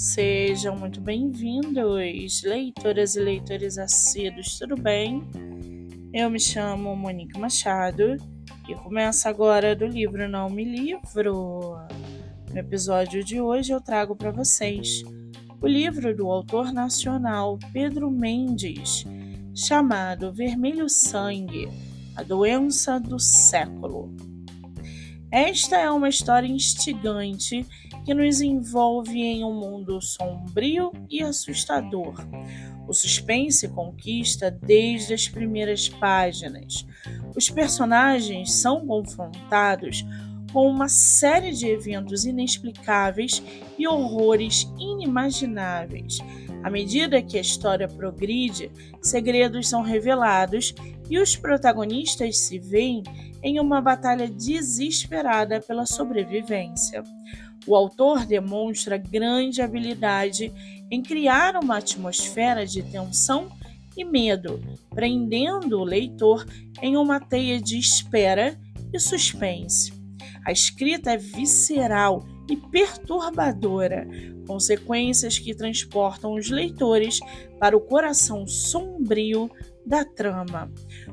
Sejam muito bem-vindos, leitoras e leitores assíduos, tudo bem? Eu me chamo Monique Machado e começa agora do livro Não Me Livro. No episódio de hoje eu trago para vocês o livro do autor nacional Pedro Mendes, chamado Vermelho Sangue, a doença do século. Esta é uma história instigante que nos envolve em um mundo sombrio e assustador. O suspense conquista desde as primeiras páginas. Os personagens são confrontados com uma série de eventos inexplicáveis e horrores inimagináveis. À medida que a história progride, segredos são revelados e os protagonistas se veem em uma batalha desesperada pela sobrevivência. O autor demonstra grande habilidade em criar uma atmosfera de tensão e medo, prendendo o leitor em uma teia de espera e suspense. A escrita é visceral e perturbadora, consequências que transportam os leitores para o coração sombrio da trama.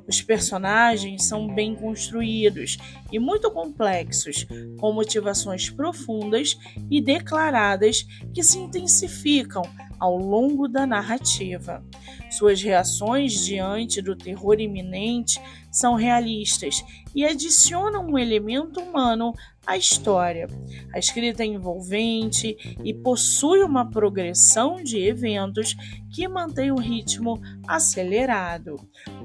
Os personagens são bem construídos e muito complexos, com motivações profundas e declaradas que se intensificam ao longo da narrativa. Suas reações diante do terror iminente são realistas e adicionam um elemento humano à história. A escrita é envolvente e possui uma progressão de eventos que mantém o ritmo acelerado.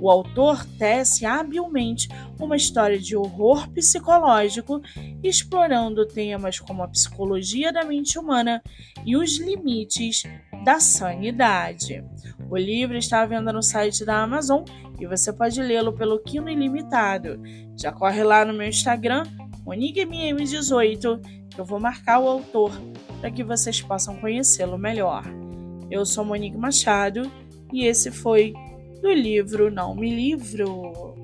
O autor tece habilmente uma história de horror psicológico, explorando temas como a psicologia da mente humana e os limites da sanidade. O livro está à venda no site da Amazon e você pode lê-lo pelo Quino Ilimitado. Já corre lá no meu Instagram, MoniqueMM18, que eu vou marcar o autor para que vocês possam conhecê-lo melhor. Eu sou Monique Machado e esse foi do livro Não Me Livro.